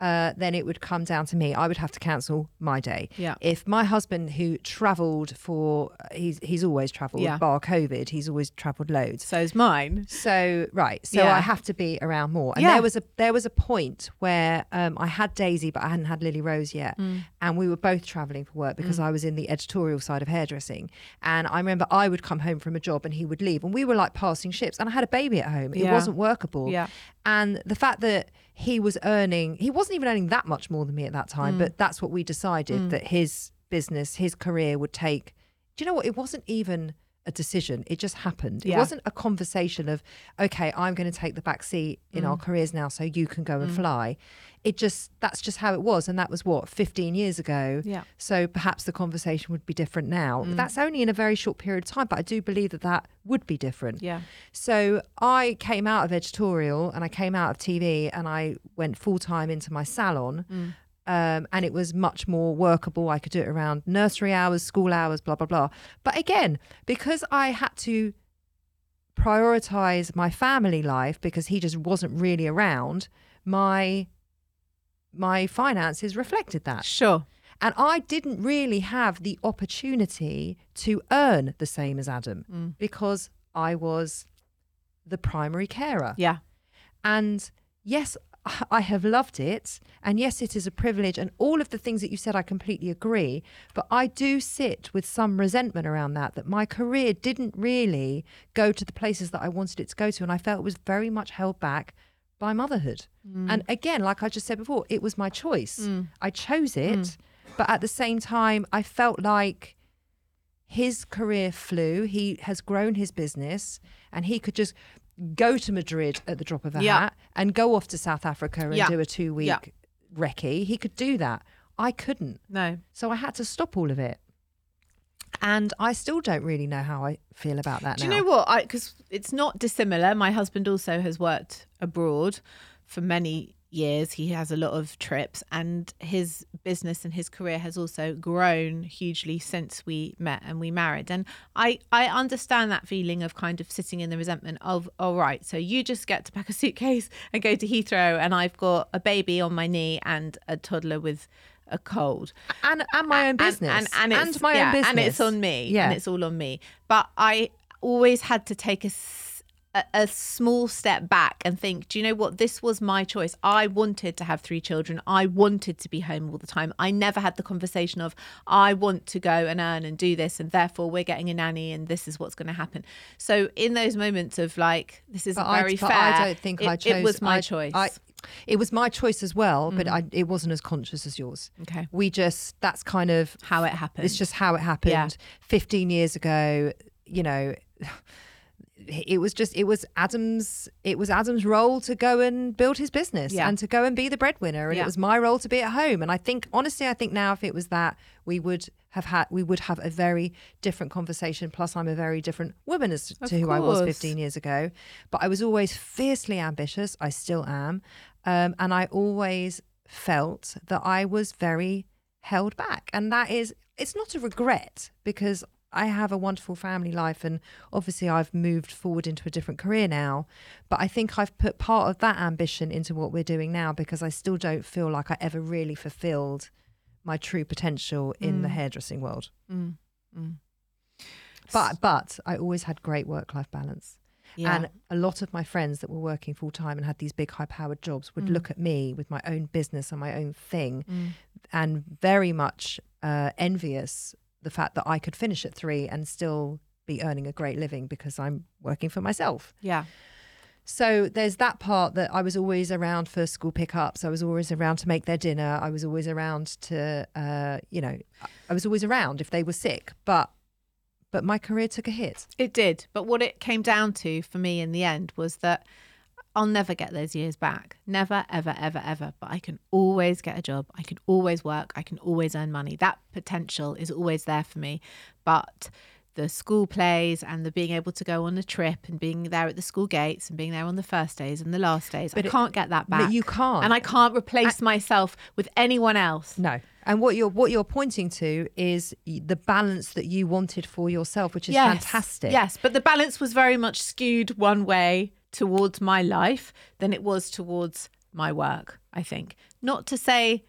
uh, then it would come down to me. I would have to cancel my day. Yeah. If my husband, who travelled for, he's he's always travelled, Yeah. bar COVID, he's always travelled loads. so's mine. So right, so Yeah. I have to be around more. And Yeah. there was a there was a point where um, I had Daisy, but I hadn't had Lily Rose yet, Mm. and we were both travelling for work because I was in the editorial side of hairdressing. And I remember I would come home from a job and he would leave, and we were like passing ships. And I had a baby at home; it Yeah. wasn't workable. Yeah. And the fact that he was earning, he wasn't even earning that much more than me at that time, Mm. but that's what we decided that his business, his career would take. Do you know what? It wasn't even a decision. It just happened. It Yeah. wasn't a conversation of, okay, I'm going to take the back seat in Mm. our careers now so you can go and fly. It just, that's just how it was. And that was what, 15 years ago. Yeah. Mm. So perhaps the conversation would be different now. That's only in a very short period of time, but I do believe that that would be different. Yeah. So I came out of editorial and I came out of TV and I went full time into my salon. Um, and it was much more workable. I could do it around nursery hours, school hours, blah, blah, blah. But again, because I had to prioritize my family life because he just wasn't really around, my my finances reflected that. Sure. And I didn't really have the opportunity to earn the same as Adam Mm. because I was the primary carer. Yeah. And yes, I have loved it. And yes, it is a privilege. And all of the things that you said, I completely agree. But I do sit with some resentment around that, that my career didn't really go to the places that I wanted it to go to. And I felt it was very much held back by motherhood. Mm. And again, like I just said before, it was my choice. Mm. I chose it. Mm. But at the same time, I felt like his career flew. He has grown his business and he could just go to Madrid at the drop of a Yeah. hat and go off to South Africa and Yeah. do a two week Yeah. recce. He could do that. I couldn't. No. So I had to stop all of it. And I still don't really know how I feel about that Do now. you know what? Because it's not dissimilar. My husband also has worked abroad for many years. He has a lot of trips, and his business and his career has also grown hugely since we met and we married. And I, I understand that feeling of kind of sitting in the resentment of, all right, so you just get to pack a suitcase and go to Heathrow, and I've got a baby on my knee and a toddler with a cold and, and my own and- business. and, and, my yeah, own business. and it's on me Yeah. and it's all on me but i always had to take a, a, a small step back and think, do you know what? This was my choice. I wanted to have three children. I wanted to be home all the time. I never had the conversation of, I want to go and earn and do this, and therefore we're getting a nanny, and this is what's going to happen. So, in those moments of like, this isn't But I- very but fair, I don't think it, I chose. it was my I- choice. I, it was my choice as well, but mm. I, it wasn't as conscious as yours. Okay. We just that's kind of How it happened. It's just how it happened. Yeah. 15 years ago, you know, it was just it was Adam's it was Adam's role to go and build his business Yeah. and to go and be the breadwinner and Yeah. it was my role to be at home. And I think honestly I think now if it was that we would have had we would have a very different conversation. Plus I'm a very different woman as Of to who I was 15 years ago. But I was always fiercely ambitious. I still am. Um, and I always felt that I was very held back. And that is it's not a regret because I have a wonderful family life and obviously I've moved forward into a different career now but I think I've put part of that ambition into what we're doing now because I still don't feel like I ever really fulfilled my true potential in the hairdressing world Mm, mm. but but I always had great work life balance Yeah. and a lot of my friends that were working full time and had these big high powered jobs would Mm. look at me with my own business and my own thing Mm. and very much uh, envious the fact that I could finish at three and still be earning a great living because I'm working for myself. yeah. So there's that part that I was always around for school pickups. I was always around to make their dinner. I was always around to, uh, you know, I was always around if they were sick. But but my career took a hit. It did. But what it came down to for me in the end was that I'll never get those years back. Never, ever, ever, ever. But I can always get a job. I can always work. I can always earn money. That potential is always there for me. But the school plays and the being able to go on a trip and being there at the school gates and being there on the first days and the last days, But I it- can't get that but back. you can't. And I can't replace myself with anyone else. No. And what you're what you're pointing to is the balance that you wanted for yourself, which is yes. fantastic. Yes, but the balance was very much skewed one way towards my life than it was towards my work, I think. Not to say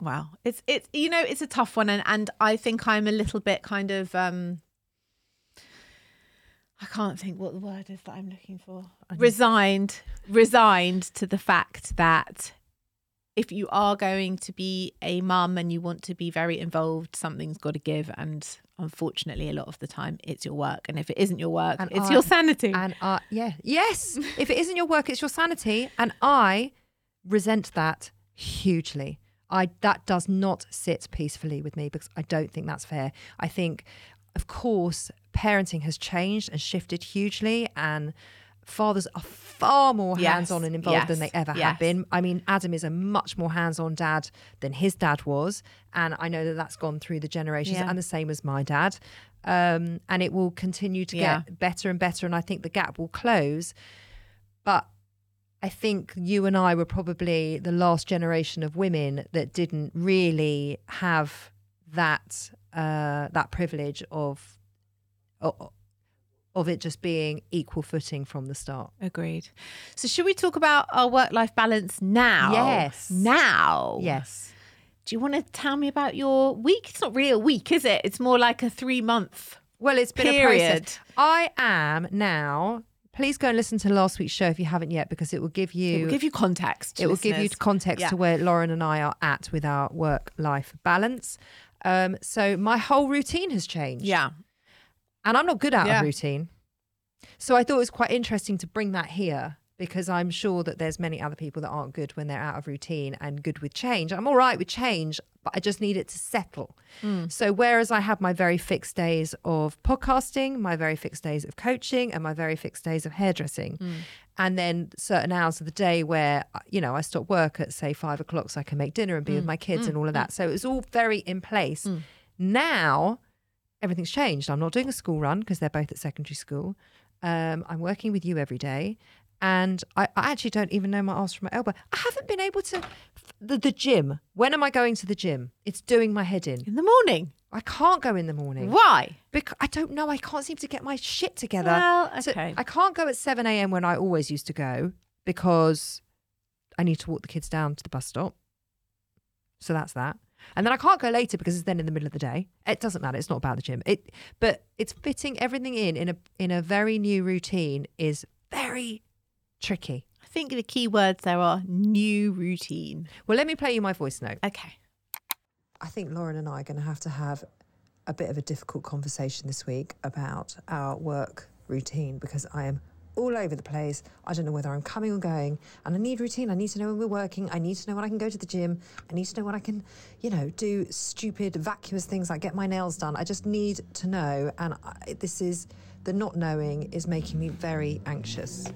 wow, it's it's you know, it's a tough one and and I think I'm a little bit kind of um I can't think what the word is that I'm looking for. Resigned, resigned to the fact that if you are going to be a mum and you want to be very involved, something's got to give. And unfortunately, a lot of the time, it's your work. And if it isn't your work, And it's I- your sanity. And uh, yeah, yes. if it isn't your work, it's your sanity, and I resent that hugely. I that does not sit peacefully with me because I don't think that's fair. I think, of course, parenting has changed and shifted hugely, and fathers are far more Yes, hands-on and involved than they ever yes. have been. I mean, Adam is a much more hands-on dad than his dad was, and I know that that's gone through the generations, Yeah. and the same as my dad. Um, and it will continue to Yeah. get better and better, and I think the gap will close. But I think you and I were probably the last generation of women that didn't really have that uh, that privilege of of it just being equal footing from the start. Agreed. So, should we talk about our work life balance now? Yes. Now. Yes. Do you want to tell me about your week? It's not really a week, is it? It's more like a three month. Well, it's been a Period. process. I am now. Please go and listen to last week's show if you haven't yet, because it will give you It will give you context. it will give you context Yeah. to where Lauren and I are at with our work life balance. Um, so my whole routine has changed. Yeah. And I'm not good out Yeah. of routine. So I thought it was quite interesting to bring that here because I'm sure that there's many other people that aren't good when they're out of routine and good with change. I'm all right with change, but I just need it to settle. Hmm. So whereas I have my very fixed days of podcasting, my very fixed days of coaching, and my very fixed days of hairdressing, hmm. and then certain hours of the day where you know I stop work at say five o'clock so I can make dinner and be with hmm. my kids and all of that. So it was all very in place. Now everything's changed. I'm not doing a school run because they're both at secondary school. Um, I'm working with you every day. And I, I actually don't even know my arse from my elbow. I haven't been able to. The, the gym. When am I going to the gym? It's doing my head in. In the morning. I can't go in the morning. Why? Because I don't know. I can't seem to get my shit together. Well, So okay. I can't go at 7 a.m. when I always used to go because I need to walk the kids down to the bus stop. So that's that. And then I can't go later because it's then in the middle of the day. It doesn't matter. It's not about the gym. It, but it's fitting everything in in a in a very new routine is very tricky. I think the key words there are new routine. Well, let me play you my voice note. Okay. I think Lauren and I are going to have to have a bit of a difficult conversation this week about our work routine because I am all over the place. I don't know whether I'm coming or going, and I need routine. I need to know when we're working. I need to know when I can go to the gym. I need to know when I can, you know, do stupid, vacuous things like get my nails done. I just need to know, and I, this is the not knowing is making me very anxious.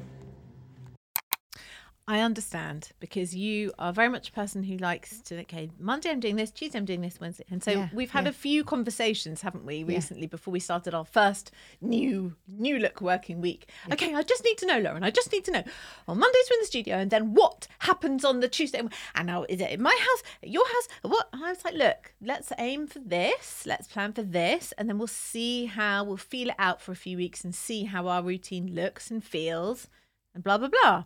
I understand because you are very much a person who likes to okay Monday I'm doing this Tuesday I'm doing this Wednesday and so Yeah, we've had yeah. a few conversations haven't we recently before we started our first new new look working week. Okay I just need to know Lauren I just need to know. On Mondays we're in the studio and then what happens on the Tuesday? And now is it in my house at your house? What? And I was like look let's aim for this let's plan for this and then we'll see how we'll feel it out for a few weeks and see how our routine looks and feels and blah blah blah.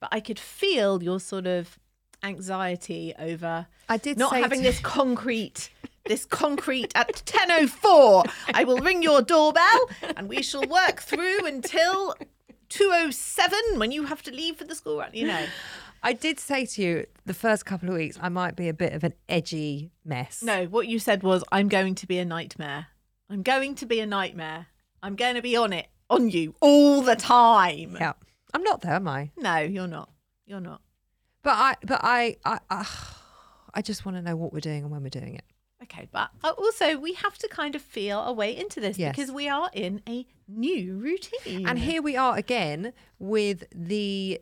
But I could feel your sort of anxiety over I did not having this concrete this concrete at 10.04 i will ring your doorbell and we shall work through until 2.07 when you have to leave for the school run you know. I did say to you the first couple of weeks I might be a bit of an edgy mess. no what you said was i'm going to be a nightmare. I'm going to be a nightmare. I'm going to be on it on you all the time. Yeah. I'm not there, am I? no you're not you're not But I but I I I, I just want to know what we're doing and when we're doing it. Okay, but uh, also we have to kind of feel our way into this Yes. because we are in a new routine. And here we are again with the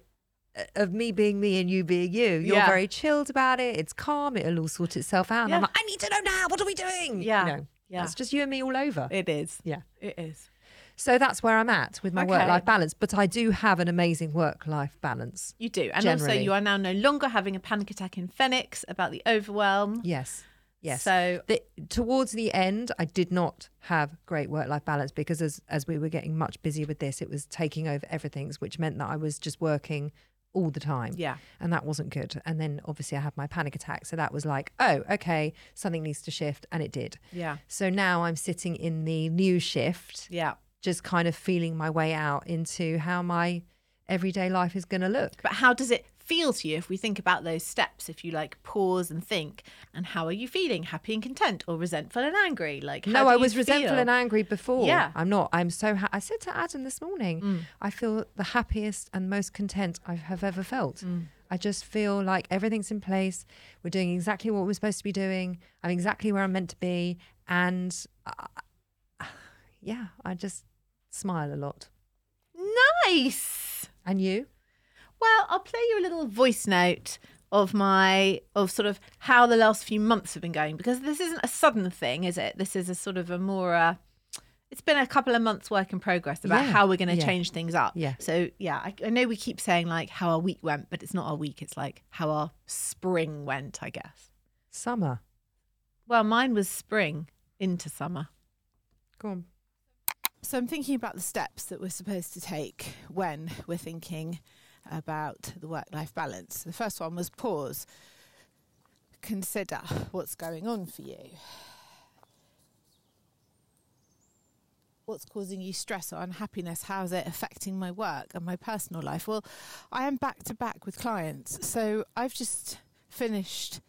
uh, of me being me and you being you. You're Yeah. very chilled about it. It's calm. It'll all sort itself out. And I'm Yeah. like, I need to know now. What are we doing? Yeah. You know, Yeah. It's just you and me all over. it is. yeah. It is. So that's where I'm at with my Okay. work life balance. But I do have an amazing work life balance. You do. And also you are now no longer having a panic attack in Phoenix about the overwhelm. Yes. Yes. So the, towards the end, I did not have great work life balance because as as we were getting much busier with this, it was taking over everything, which meant that I was just working all the time. Yeah. And that wasn't good. And then obviously I had my panic attack. So that was like, oh, okay, something needs to shift. And it did. Yeah. So now I'm sitting in the new shift, Yeah. Just kind of feeling my way out into how my everyday life is going to look. But how does it feel to you if we think about those steps? If you like pause and think, and how are you feeling? Happy and content, or resentful and angry? Like how no, I was resentful and angry before. Yeah. I'm not. I'm so. Ha- I said to Adam this morning, Mm. I feel the happiest and most content I have ever felt. Mm. I just feel like everything's in place. We're doing exactly what we're supposed to be doing. I'm exactly where I'm meant to be, and uh, yeah, I just smile a lot. Nice. And you? Well, I'll play you a little voice note of my of sort of how the last few months have been going because this isn't a sudden thing, is it? This is a sort of a more uh, it's been a couple of months work in progress about Yeah, how we're going to yeah. change things up. Yeah. So yeah, I, I know we keep saying like how our week went, but it's not our week. It's like how our spring went, I guess. Summer. Well, mine was spring into summer. Go on. So I'm thinking about the steps that we're supposed to take when we're thinking about the work life balance. The first one was pause. Consider what's going on for you. What's causing you stress or unhappiness? How is it affecting my work and my personal life? Well, I am back to back with clients. So I've just finished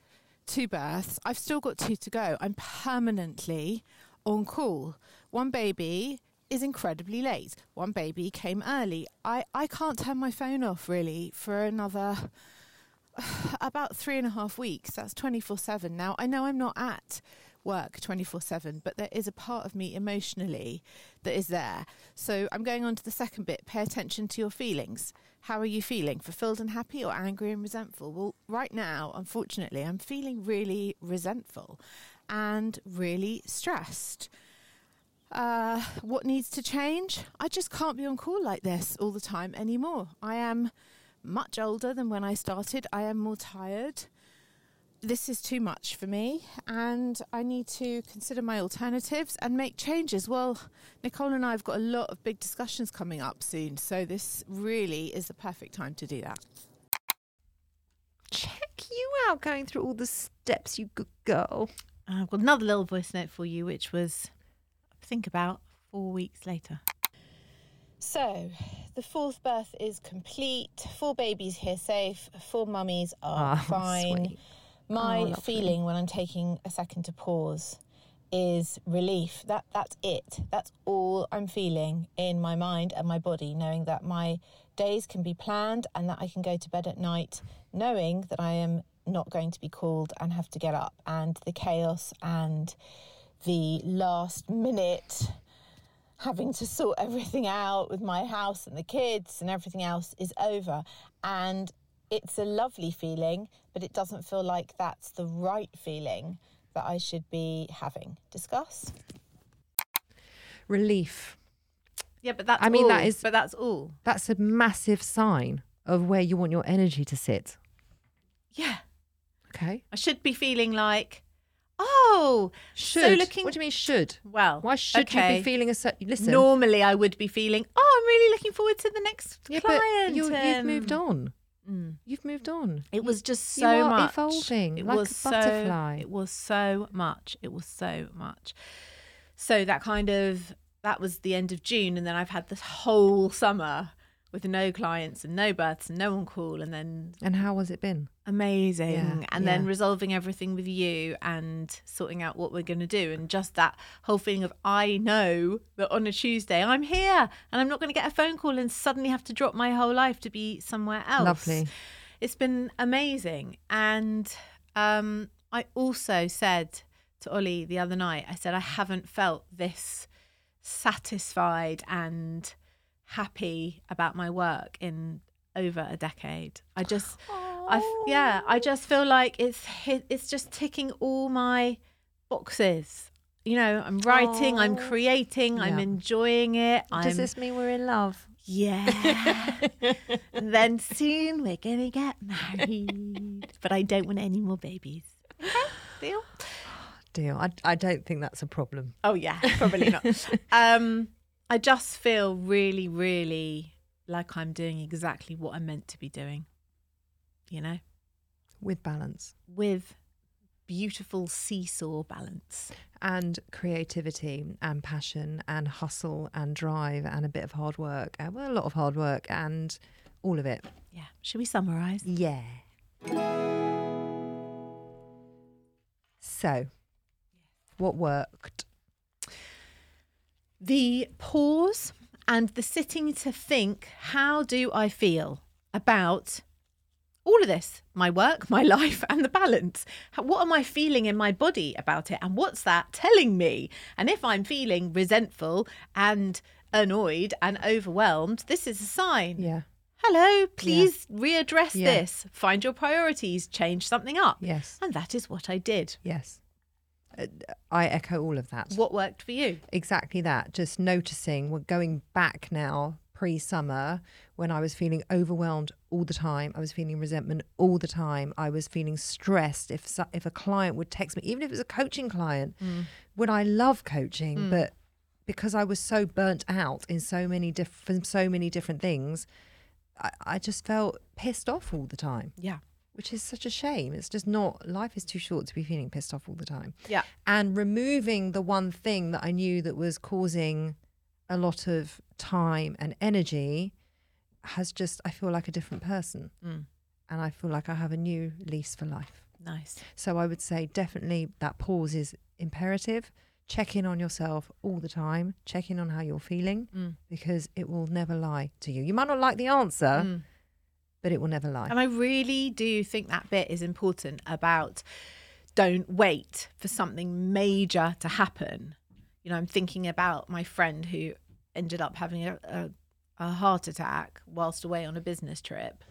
two births. I've still got two to go. I'm permanently on call. One baby is incredibly late. One baby came early. I, I can't turn my phone off really for another about three and a half weeks. That's 24 7. Now, I know I'm not at work 24 7, but there is a part of me emotionally that is there. So I'm going on to the second bit. Pay attention to your feelings. How are you feeling? Fulfilled and happy or angry and resentful? Well, right now, unfortunately, I'm feeling really resentful and really stressed. Uh, what needs to change? I just can't be on call like this all the time anymore. I am much older than when I started. I am more tired. This is too much for me, and I need to consider my alternatives and make changes. Well, Nicole and I have got a lot of big discussions coming up soon, so this really is the perfect time to do that. Check you out going through all the steps, you good girl. I've got another little voice note for you, which was think about four weeks later. So, the fourth birth is complete. Four babies here safe. Four mummies are Ah, fine. sweet. My Oh, feeling when I'm taking a second to pause is relief. That that's it. That's all I'm feeling in my mind and my body, knowing that my days can be planned and that I can go to bed at night knowing that I am not going to be called and have to get up and the chaos and the last minute having to sort everything out with my house and the kids and everything else is over. And it's a lovely feeling, but it doesn't feel like that's the right feeling that I should be having. Discuss. Relief. Yeah, but that's I mean, that all. is- But that's all. That's a massive sign of where you want your energy to sit. Yeah. Okay. I should be feeling like, oh, Should. So looking. What do you mean should? Well, Why should you be feeling a certain? Listen. Normally, I would be feeling, oh, I'm really looking forward to the next yeah, client. but you, you've um, moved on. mm. You've moved on. It was just You so are much. evolving it like a was so, butterfly. It was so much. It was so much. So that kind of that was the end of June, and then I've had this whole summer with no clients and no births and no on call, and then And how has it been? amazing, Yeah, and then resolving everything with you and sorting out what we're going to do, and just that whole feeling of I know that on a Tuesday I'm here and I'm not going to get a phone call and suddenly have to drop my whole life to be somewhere else Lovely. it's been amazing. And um, I also said to Olly the other night, I said, I haven't felt this satisfied and happy about my work in over a decade. I just, I yeah, I just feel like it's hit, it's just ticking all my boxes. You know, I'm writing, I'm Oh. creating, I'm enjoying it. I'm, Does this mean we're in love? yeah. and then soon we're gonna get married. But I don't want any more babies. Okay, deal? Deal. I, I don't think that's a problem. Oh yeah, probably not. um, I just feel really, really like I'm doing exactly what I'm meant to be doing. You know, With balance with beautiful seesaw balance. and creativity and passion and hustle and drive and a bit of hard work. And, well, a lot of hard work and all of it. Yeah. Should we summarise? Yeah. So, what worked? The pause and the sitting to think how do I feel about all of this my work, my life, and the balance. What am I feeling in my body about it? And what's that telling me? And if I'm feeling resentful and annoyed and overwhelmed, this is a sign. Yeah. Hello, please readdress Yeah. this. Find your priorities, change something up. Yes. And that is what I did. Yes. I echo all of that. What worked for you? exactly that just noticing we're going back now pre-summer when i was feeling overwhelmed all the time i was feeling resentment all the time i was feeling stressed if if a client would text me even if it was a coaching client hmm. when i love coaching hmm. but because i was so burnt out in so many different so many different things I, I just felt pissed off all the time Yeah. Which is such a shame. It's just not, life is too short to be feeling pissed off all the time. Yeah. And removing the one thing that I knew that was causing a lot of time and energy has just, I feel like a different person. Mm. And I feel like I have a new lease for life. Nice. So I would say definitely that pause is imperative. Check in on yourself all the time. Check in on how you're feeling Mm. because it will never lie to you. You might not like the answer, Mm. But it will never lie. And I really do think that bit is important about don't wait for something major to happen. You know, I'm thinking about my friend who ended up having a, a, a heart attack whilst away on a business trip.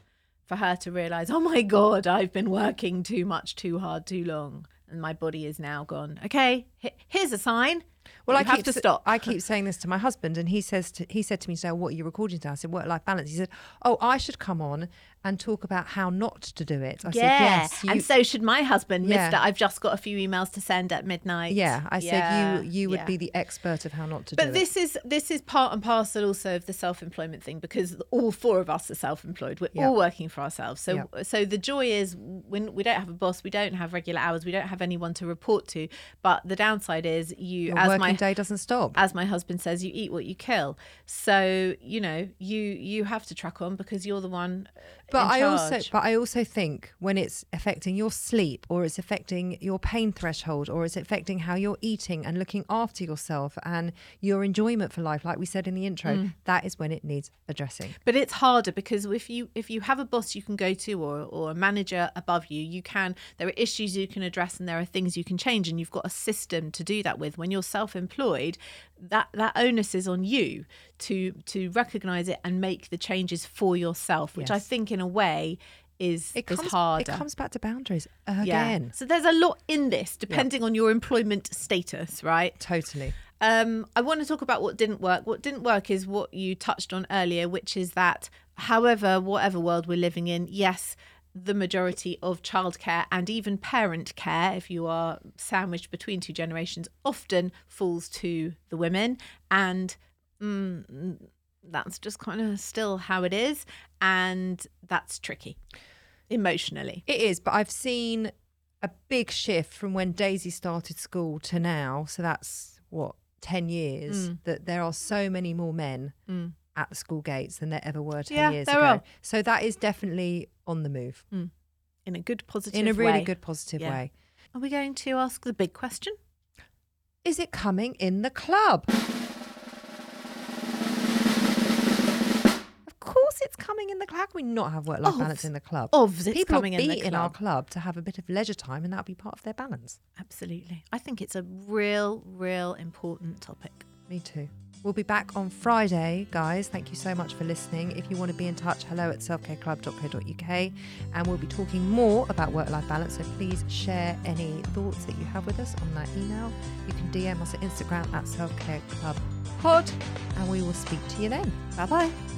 For her to realize, oh my God, I've been working too much, too hard, too long. And my body is now gone, okay, here's a sign. Well, I have keep to stop. I keep saying this to my husband, and he says to, he said to me, "So what are you recording today?" I said, "Work life balance." He said, "Oh, I should come on and talk about how not to do it." I said, "Yes." you- and so should my husband, Yeah. Mister. I've just got a few emails to send at midnight. yeah, I said you you would yeah. be the expert of how not to But do this is this is part and parcel also of the self-employment thing because all four of us are self-employed. We're Yeah. all working for ourselves. So Yeah. so the joy is when we don't have a boss, we don't have regular hours, we don't have anyone to report to. But the downside is you. Your as working my day doesn't stop. as my husband says, you eat what you kill. So you know you you have to track on because you're the one. But I also, but I also think when it's affecting your sleep, or it's affecting your pain threshold, or it's affecting how you're eating and looking after yourself and your enjoyment for life, like we said in the intro, Mm. that is when it needs addressing. But it's harder because if you if you have a boss you can go to or or a manager above you, you can there are issues you can address and there are things you can change and you've got a system to do that with. When you're self-employed, that that onus is on you to to recognize it and make the changes for yourself, which I think in a way is It is comes, harder. it comes back to boundaries Yeah. again. So there's a lot in this depending on your employment status, right? Totally. Um, I want to talk about what didn't work. What didn't work is what you touched on earlier, which is that, however, whatever world we're living in, yes, the majority of childcare and even parent care, if you are sandwiched between two generations, often falls to the women. And mm, that's just kind of still how it is. And that's tricky emotionally. It is, but I've seen a big shift from when Daisy started school to now. So that's what, 10 years, Mm. that there are so many more men at the school gates than there ever were 10 Yeah, years ago. are. So that is definitely on the move In a good, positive way. in a really way. good, positive Yeah. way. Are we going to ask the big question? Is it coming in the club? Course, it's coming in the club. How can we not have work-life Ovs. balance in the club? Ovs, it's People coming will in the in our club. club to have a bit of leisure time, and that'll be part of their balance. Absolutely. I think it's a real, real important topic. Me too. We'll be back on Friday, guys. Thank you so much for listening. If you want to be in touch, hello at selfcareclub.co.uk. And we'll be talking more about work life balance. So please share any thoughts that you have with us on that email. You can DM us at Instagram at selfcareclubpod. And we will speak to you then. Bye bye.